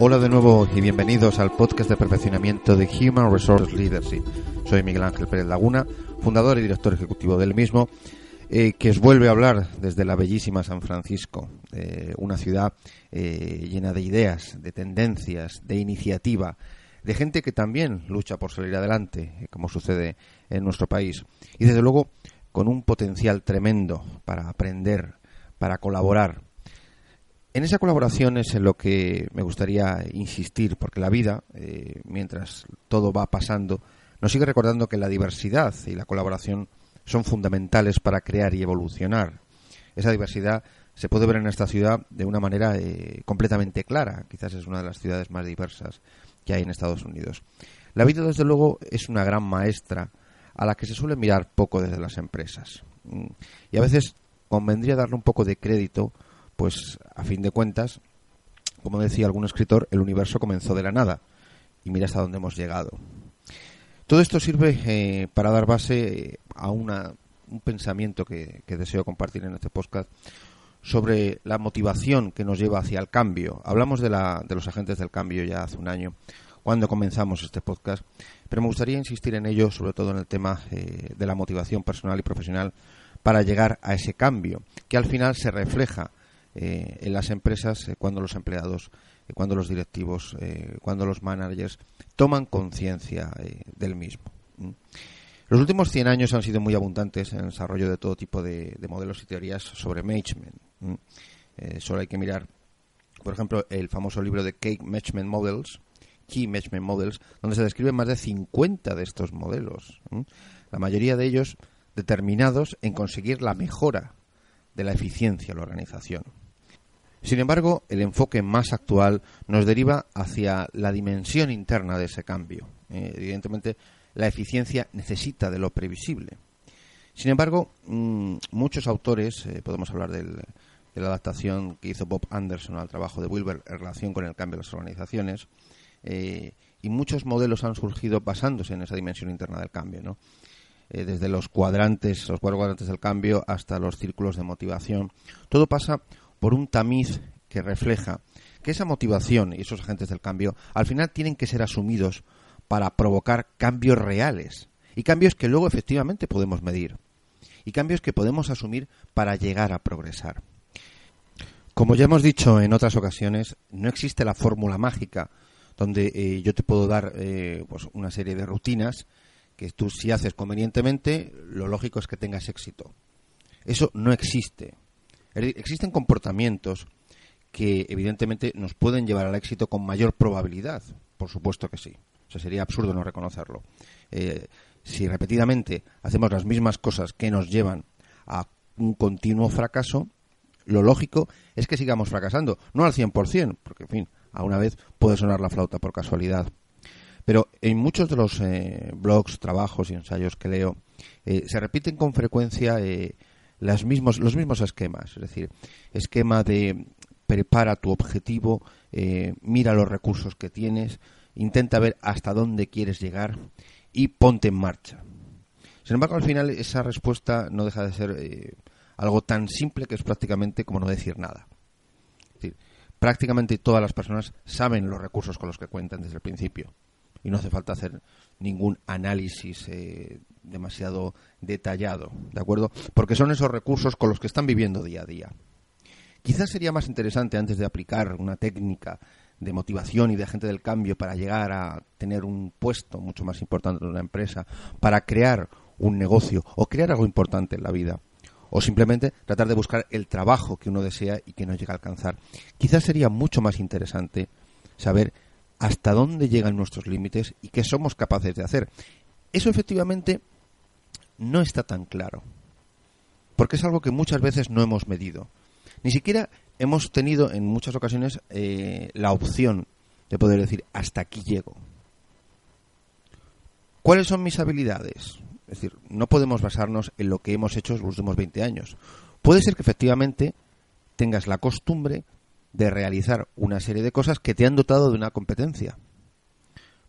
Hola de nuevo y bienvenidos al podcast de perfeccionamiento de Human Resource Leadership. Soy Miguel Ángel Pérez Laguna, fundador y director ejecutivo del mismo, eh, que os vuelve a hablar desde la bellísima San Francisco, eh, una ciudad eh, llena de ideas, de tendencias, de iniciativa, de gente que también lucha por salir adelante, como sucede en nuestro país, y desde luego con un potencial tremendo para aprender, para colaborar, en esa colaboración es en lo que me gustaría insistir, porque la vida, eh, mientras todo va pasando, nos sigue recordando que la diversidad y la colaboración son fundamentales para crear y evolucionar. Esa diversidad se puede ver en esta ciudad de una manera eh, completamente clara. Quizás es una de las ciudades más diversas que hay en Estados Unidos. La vida, desde luego, es una gran maestra a la que se suele mirar poco desde las empresas. Mm, y a veces convendría darle un poco de crédito pues a fin de cuentas, como decía algún escritor, el universo comenzó de la nada y mira hasta dónde hemos llegado. Todo esto sirve eh, para dar base a una, un pensamiento que, deseo compartir en este podcast sobre la motivación que nos lleva hacia el cambio. Hablamos de, la, de los agentes del cambio ya hace un año, cuando comenzamos este podcast, pero me gustaría insistir en ello, sobre todo en el tema eh, de la motivación personal y profesional para llegar a ese cambio, que al final se refleja eh, en las empresas eh, cuando los empleados, eh, cuando los directivos, cuando los managers toman conciencia del mismo. Los últimos 100 años han sido muy abundantes en el desarrollo de todo tipo de, modelos y teorías sobre management. solo hay que mirar, por ejemplo, el famoso libro de Key Management Models, Key Management Models, donde se describen más de 50 de estos modelos. La mayoría de ellos determinados en conseguir la mejora de la eficiencia de la organización. Sin embargo, el enfoque más actual nos deriva hacia la dimensión interna de ese cambio. Eh, evidentemente, la eficiencia necesita de lo previsible. Sin embargo, mm, muchos autores, eh, podemos hablar de la adaptación que hizo Bob Anderson al trabajo de Wilber en relación con el cambio de las organizaciones, eh, y muchos modelos han surgido basándose en esa dimensión interna del cambio. ¿no? Desde los cuadrantes, los cuatro cuadrantes del cambio hasta los círculos de motivación. Todo pasa por un tamiz que refleja que esa motivación y esos agentes del cambio al final tienen que ser asumidos para provocar cambios reales y cambios que luego efectivamente podemos medir y cambios que podemos asumir para llegar a progresar. Como ya hemos dicho en otras ocasiones, no existe la fórmula mágica donde eh, yo te puedo dar eh, pues una serie de rutinas que tú si haces convenientemente, lo lógico es que tengas éxito. Eso no existe. Existen comportamientos que evidentemente nos pueden llevar al éxito con mayor probabilidad. Por supuesto que sí. O sea, sería absurdo no reconocerlo. Eh, si repetidamente hacemos las mismas cosas que nos llevan a un continuo fracaso, lo lógico es que sigamos fracasando. No al 100%, porque, en fin, a una vez puede sonar la flauta por casualidad. Pero en muchos de los eh, blogs, trabajos y ensayos que leo, eh, se repiten con frecuencia mismos, los mismos esquemas. Es decir, esquema de prepara tu objetivo, mira los recursos que tienes, intenta ver hasta dónde quieres llegar y ponte en marcha. Sin embargo, al final esa respuesta no deja de ser algo tan simple que es prácticamente como no decir nada. Es decir, prácticamente todas las personas saben los recursos con los que cuentan desde el principio y no hace falta hacer ningún análisis eh, demasiado detallado, ¿de acuerdo? Porque son esos recursos con los que están viviendo día a día. Quizás sería más interesante antes de aplicar una técnica de motivación y de agente del cambio para llegar a tener un puesto mucho más importante en una empresa, para crear un negocio o crear algo importante en la vida, o simplemente tratar de buscar el trabajo que uno desea y que no llega a alcanzar. Quizás sería mucho más interesante saber hasta dónde llegan nuestros límites y qué somos capaces de hacer. Eso efectivamente no está tan claro, porque es algo que muchas veces no hemos medido. Ni siquiera hemos tenido en muchas ocasiones eh, la opción de poder decir hasta aquí llego. ¿Cuáles son mis habilidades? Es decir, no podemos basarnos en lo que hemos hecho los últimos 20 años. Puede ser que efectivamente tengas la costumbre de realizar una serie de cosas que te han dotado de una competencia.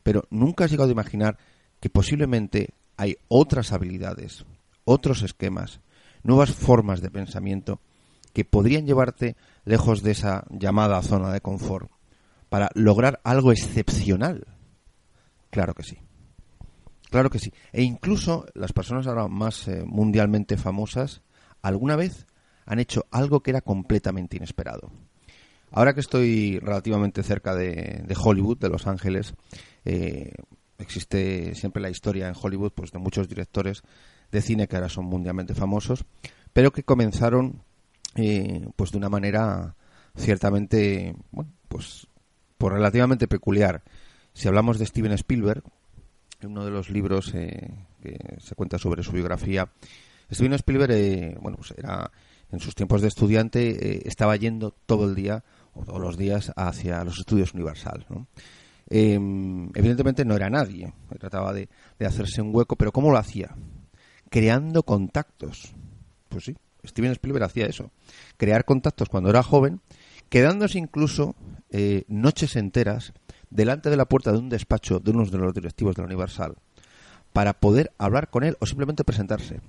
Pero nunca has llegado a imaginar que posiblemente hay otras habilidades, otros esquemas, nuevas formas de pensamiento que podrían llevarte lejos de esa llamada zona de confort para lograr algo excepcional. Claro que sí. Claro que sí. E incluso las personas ahora más eh, mundialmente famosas alguna vez han hecho algo que era completamente inesperado. Ahora que estoy relativamente cerca de, Hollywood, de Los Ángeles, eh, existe siempre la historia en Hollywood pues, de muchos directores de cine que ahora son mundialmente famosos, pero que comenzaron eh, pues de una manera ciertamente, pues, relativamente peculiar. Si hablamos de Steven Spielberg, en uno de los libros eh, que se cuenta sobre su biografía, Steven Spielberg, bueno, pues era en sus tiempos de estudiante, estaba yendo todo el día o todos los días hacia los estudios Universal. Em, evidentemente no era nadie, trataba de, hacerse un hueco, pero ¿cómo lo hacía? Creando contactos. Pues sí, Steven Spielberg hacía eso, crear contactos cuando era joven, quedándose incluso eh, noches enteras delante de la puerta de un despacho de uno de los directivos de la Universal para poder hablar con él o simplemente presentarse.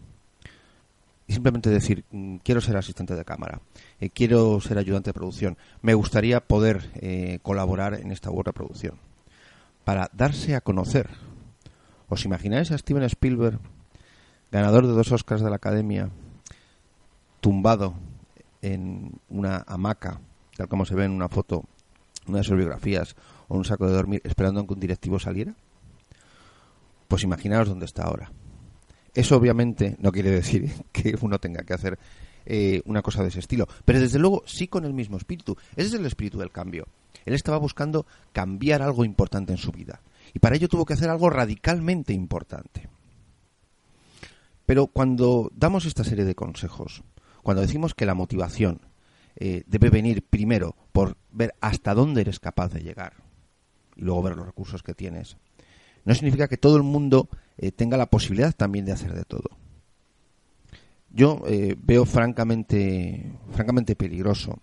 Y simplemente decir, mm, quiero ser asistente de cámara, eh, quiero ser ayudante de producción, me gustaría poder eh, colaborar en esta u otra producción. Para darse a conocer. ¿Os imagináis a Steven Spielberg, ganador de dos Oscars de la Academia, tumbado en una hamaca, tal como se ve en una foto, una de sus biografías, o un saco de dormir, esperando que un directivo saliera? Pues imaginaos dónde está ahora. Eso obviamente no quiere decir que uno tenga que hacer eh, una cosa de ese estilo, pero desde luego sí con el mismo espíritu. Ese es el espíritu del cambio. Él estaba buscando cambiar algo importante en su vida y para ello tuvo que hacer algo radicalmente importante. Pero cuando damos esta serie de consejos, cuando decimos que la motivación eh, debe venir primero por ver hasta dónde eres capaz de llegar y luego ver los recursos que tienes, no significa que todo el mundo eh, tenga la posibilidad también de hacer de todo. Yo eh, veo francamente, francamente peligroso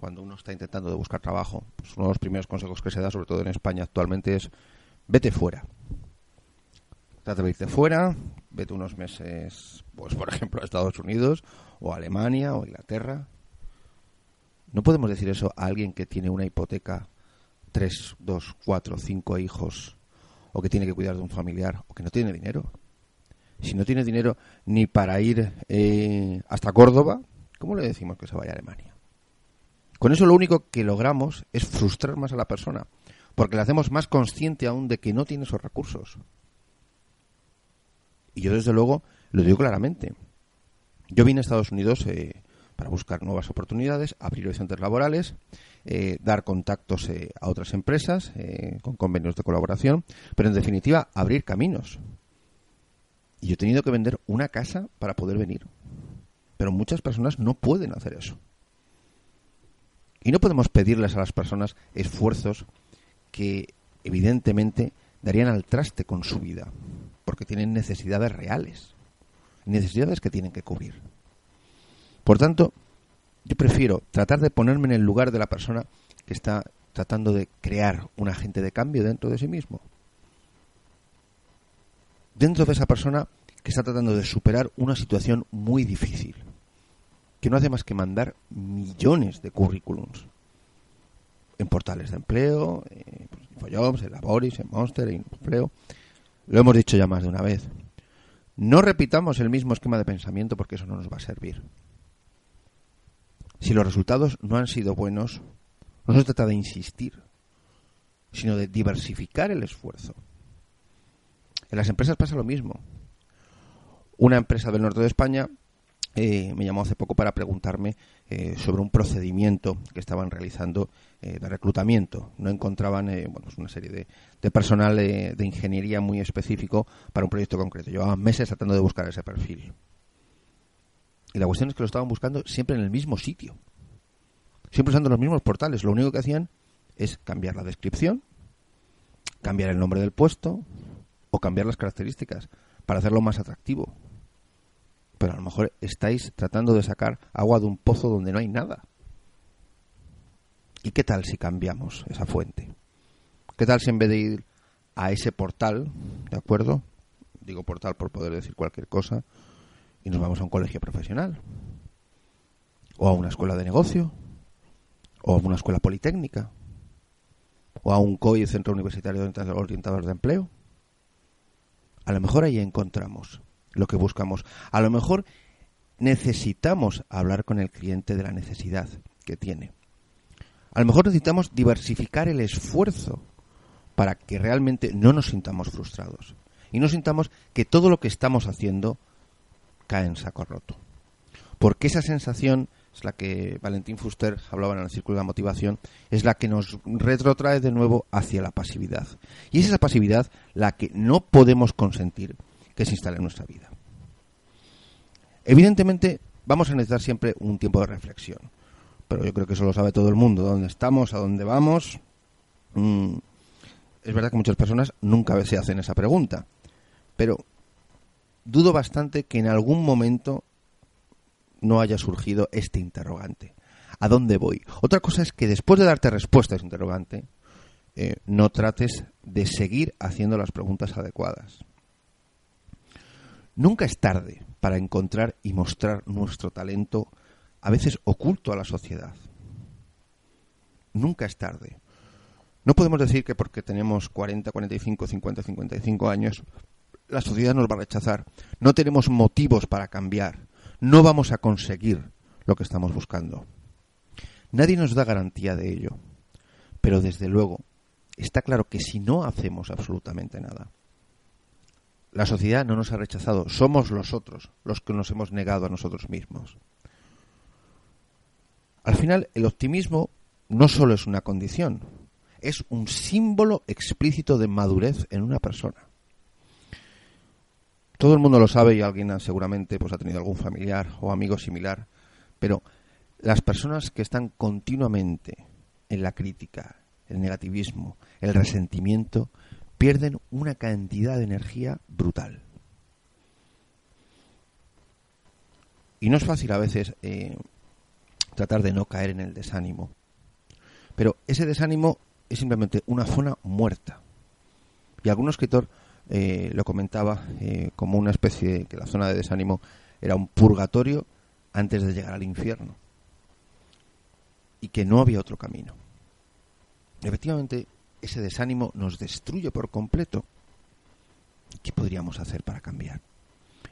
cuando uno está intentando de buscar trabajo. Pues uno de los primeros consejos que se da, sobre todo en España actualmente, es vete fuera. Trata de irte fuera, vete unos meses, pues por ejemplo, a Estados Unidos o Alemania o Inglaterra. No podemos decir eso a alguien que tiene una hipoteca, tres, dos, cuatro, cinco hijos, o que tiene que cuidar de un familiar, o que no tiene dinero. Si no tiene dinero ni para ir eh, hasta Córdoba, ¿cómo le decimos que se vaya a Alemania? Con eso lo único que logramos es frustrar más a la persona, porque le hacemos más consciente aún de que no tiene esos recursos. Y yo desde luego lo digo claramente. Yo vine a Estados Unidos eh, para buscar nuevas oportunidades, abrir horizontes laborales, eh, dar contactos eh, a otras empresas con convenios de colaboración, pero en definitiva abrir caminos. Y yo he tenido que vender una casa para poder venir. Pero muchas personas no pueden hacer eso. Y no podemos pedirles a las personas esfuerzos que evidentemente darían al traste con su vida, porque tienen necesidades reales necesidades que tienen que cubrir. Por tanto, yo prefiero tratar de ponerme en el lugar de la persona que está tratando de crear un agente de cambio dentro de sí mismo. Dentro de esa persona que está tratando de superar una situación muy difícil, que no hace más que mandar millones de currículums en portales de empleo, en Infojobs, en Laboris, en Monster, en Empleo. Lo hemos dicho ya más de una vez. No repitamos el mismo esquema de pensamiento porque eso no nos va a servir. Si los resultados no han sido buenos, no se trata de insistir, sino de diversificar el esfuerzo. En las empresas pasa lo mismo. Una empresa del norte de España eh, me llamó hace poco para preguntarme eh, sobre un procedimiento que estaban realizando eh, de reclutamiento. No encontraban bueno, pues una serie de, personal de ingeniería muy específico para un proyecto concreto. Llevaban meses tratando de buscar ese perfil. Y la cuestión es que lo estaban buscando siempre en el mismo sitio. Siempre usando los mismos portales. Lo único que hacían es cambiar la descripción, cambiar el nombre del puesto o cambiar las características para hacerlo más atractivo pero a lo mejor estáis tratando de sacar agua de un pozo donde no hay nada. ¿Y qué tal si cambiamos esa fuente? ¿Qué tal si en vez de ir a ese portal, ¿de acuerdo? Digo portal por poder decir cualquier cosa, y nos vamos a un colegio profesional, o a una escuela de negocio, o a una escuela politécnica. o a un COI, Centro Universitario de Orientador de Empleo. A lo mejor ahí encontramos lo que buscamos. A lo mejor necesitamos hablar con el cliente de la necesidad que tiene. A lo mejor necesitamos diversificar el esfuerzo para que realmente no nos sintamos frustrados y no sintamos que todo lo que estamos haciendo cae en saco roto. Porque esa sensación es la que Valentín Fuster hablaba en el círculo de la motivación, es la que nos retrotrae de nuevo hacia la pasividad. Y es esa pasividad la que no podemos consentir que se instale en nuestra vida. Evidentemente, vamos a necesitar siempre un tiempo de reflexión. Pero yo creo que eso lo sabe todo el mundo. ¿Dónde estamos? ¿A dónde vamos? Mm, es verdad que muchas personas nunca se hacen esa pregunta. Pero dudo bastante que en algún momento no haya surgido este interrogante. ¿A dónde voy? Otra cosa es que después de darte respuesta a ese interrogante, eh, no trates de seguir haciendo las preguntas adecuadas. Nunca es tarde para encontrar y mostrar nuestro talento, a veces oculto a la sociedad. Nunca es tarde. No podemos decir que porque tenemos 40, 45, 50, 55 años, la sociedad nos va a rechazar. No tenemos motivos para cambiar no vamos a conseguir lo que estamos buscando. Nadie nos da garantía de ello, pero desde luego está claro que si no hacemos absolutamente nada, la sociedad no nos ha rechazado, somos nosotros los que nos hemos negado a nosotros mismos. Al final, el optimismo no solo es una condición, es un símbolo explícito de madurez en una persona. Todo el mundo lo sabe y alguien seguramente pues, ha tenido algún familiar o amigo similar, pero las personas que están continuamente en la crítica, el negativismo, el resentimiento, pierden una cantidad de energía brutal. Y no es fácil a veces eh, tratar de no caer en el desánimo. Pero ese desánimo es simplemente una zona muerta. Y algún escritor eh, lo comentaba eh, como una especie de que la zona de desánimo era un purgatorio antes de llegar al infierno y que no había otro camino. Efectivamente, ese desánimo nos destruye por completo. ¿Qué podríamos hacer para cambiar?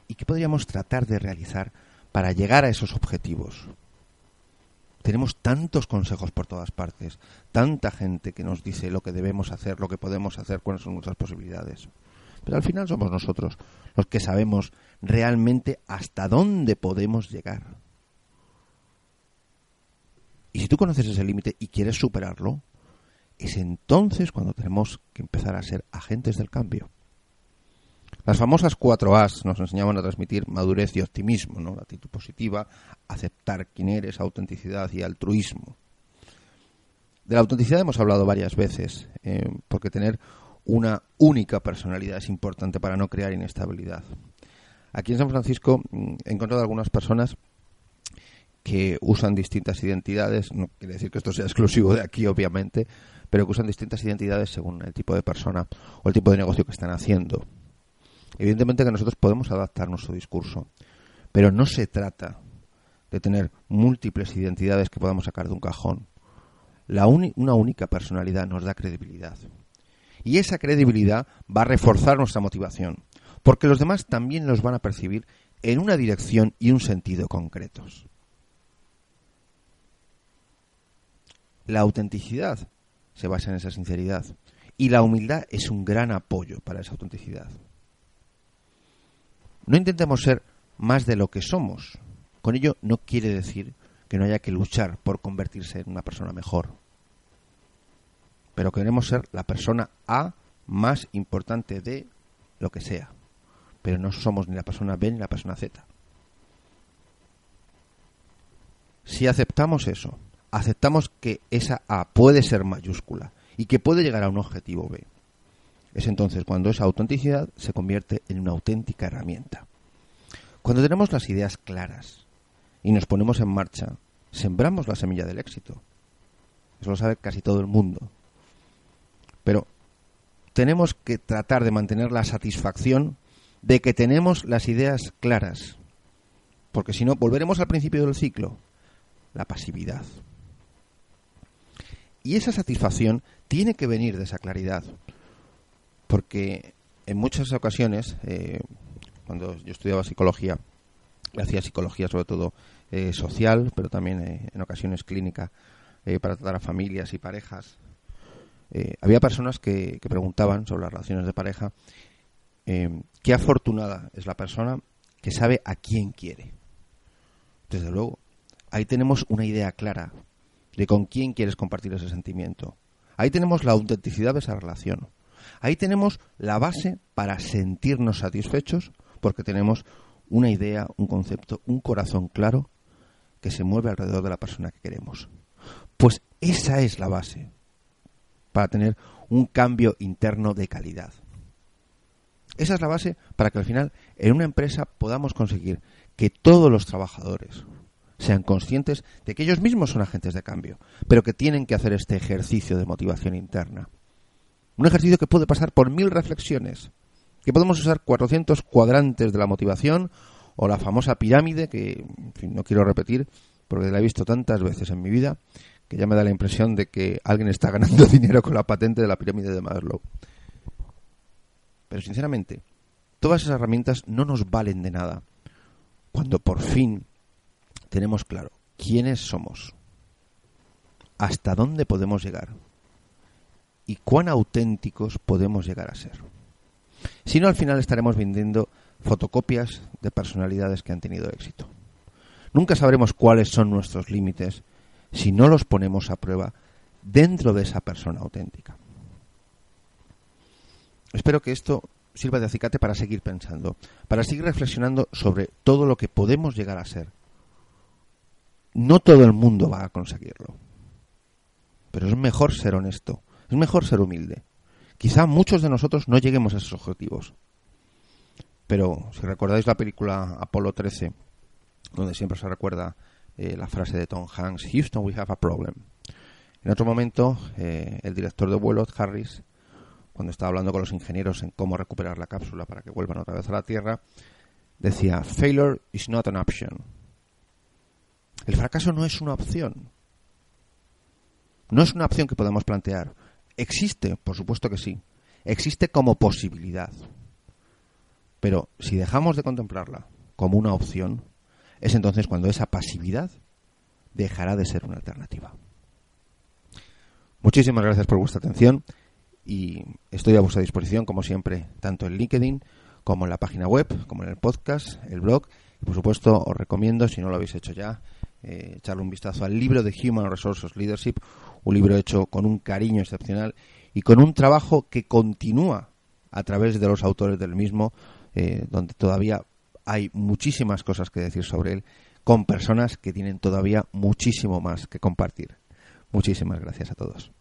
¿Y qué podríamos tratar de realizar para llegar a esos objetivos? Tenemos tantos consejos por todas partes, tanta gente que nos dice lo que debemos hacer, lo que podemos hacer, cuáles son nuestras posibilidades. Pero al final somos nosotros los que sabemos realmente hasta dónde podemos llegar. Y si tú conoces ese límite y quieres superarlo, es entonces cuando tenemos que empezar a ser agentes del cambio. Las famosas cuatro A's nos enseñaban a transmitir madurez y optimismo, ¿no? La actitud positiva, aceptar quién eres, autenticidad y altruismo. De la autenticidad hemos hablado varias veces, eh, porque tener una única personalidad es importante para no crear inestabilidad. Aquí en San Francisco mm, he encontrado algunas personas que usan distintas identidades, no quiere decir que esto sea exclusivo de aquí, obviamente, pero que usan distintas identidades según el tipo de persona o el tipo de negocio que están haciendo. Evidentemente que nosotros podemos adaptar nuestro discurso, pero no se trata de tener múltiples identidades que podamos sacar de un cajón. La una única personalidad nos da credibilidad. Y esa credibilidad va a reforzar nuestra motivación, porque los demás también los van a percibir en una dirección y un sentido concretos. La autenticidad se basa en esa sinceridad y la humildad es un gran apoyo para esa autenticidad. No intentemos ser más de lo que somos. Con ello no quiere decir que no haya que luchar por convertirse en una persona mejor pero queremos ser la persona A más importante de lo que sea. Pero no somos ni la persona B ni la persona Z. Si aceptamos eso, aceptamos que esa A puede ser mayúscula y que puede llegar a un objetivo B, es entonces cuando esa autenticidad se convierte en una auténtica herramienta. Cuando tenemos las ideas claras y nos ponemos en marcha, sembramos la semilla del éxito. Eso lo sabe casi todo el mundo. Pero tenemos que tratar de mantener la satisfacción de que tenemos las ideas claras, porque si no, volveremos al principio del ciclo, la pasividad. Y esa satisfacción tiene que venir de esa claridad. Porque en muchas ocasiones, eh, cuando yo estudiaba psicología, hacía psicología sobre todo eh, social, pero también eh, en ocasiones clínica para tratar a familias y parejas, había personas que, preguntaban sobre las relaciones de pareja qué afortunada es la persona que sabe a quién quiere. Desde luego, ahí tenemos una idea clara de con quién quieres compartir ese sentimiento. Ahí tenemos la autenticidad de esa relación. Ahí tenemos la base para sentirnos satisfechos porque tenemos una idea, un concepto, un corazón claro que se mueve alrededor de la persona que queremos. Pues esa es la base para tener un cambio interno de calidad. Esa es la base para que al final en una empresa podamos conseguir que todos los trabajadores sean conscientes de que ellos mismos son agentes de cambio, pero que tienen que hacer este ejercicio de motivación interna. Un ejercicio que puede pasar por mil reflexiones, que podemos usar 400 cuadrantes de la motivación o la famosa pirámide, que no quiero repetir porque la he visto tantas veces en mi vida, que ya me da la impresión de que alguien está ganando dinero con la patente de la pirámide de Maslow. Pero sinceramente, todas esas herramientas no nos valen de nada cuando por fin tenemos claro quiénes somos, hasta dónde podemos llegar y cuán auténticos podemos llegar a ser. Si no, al final estaremos vendiendo fotocopias de personalidades que han tenido éxito. Nunca sabremos cuáles son nuestros límites si no los ponemos a prueba dentro de esa persona auténtica. Espero que esto sirva de acicate para seguir pensando, para seguir reflexionando sobre todo lo que podemos llegar a ser. No todo el mundo va a conseguirlo, pero es mejor ser honesto, es mejor ser humilde. Quizá muchos de nosotros no lleguemos a esos objetivos. Pero si recordáis la película Apolo 13, donde siempre se recuerda eh, la frase de Tom Hanks, Houston, we have a problem. En otro momento, eh, el director de vuelo, Harris, cuando estaba hablando con los ingenieros en cómo recuperar la cápsula para que vuelvan otra vez a la Tierra, decía, failure is not an option. El fracaso no es una opción. No es una opción que podemos plantear. Existe, por supuesto que sí. Existe como posibilidad. Pero si dejamos de contemplarla como una opción, es entonces cuando esa pasividad dejará de ser una alternativa. Muchísimas gracias por vuestra atención y estoy a vuestra disposición, como siempre, tanto en LinkedIn como en la página web, como en el podcast, el blog. Y por supuesto, os recomiendo, si no lo habéis hecho ya, eh, echarle un vistazo al libro de Human Resources Leadership, un libro hecho con un cariño excepcional y con un trabajo que continúa a través de los autores del mismo, eh, donde todavía hay muchísimas cosas que decir sobre él, con personas que tienen todavía muchísimo más que compartir. Muchísimas gracias a todos.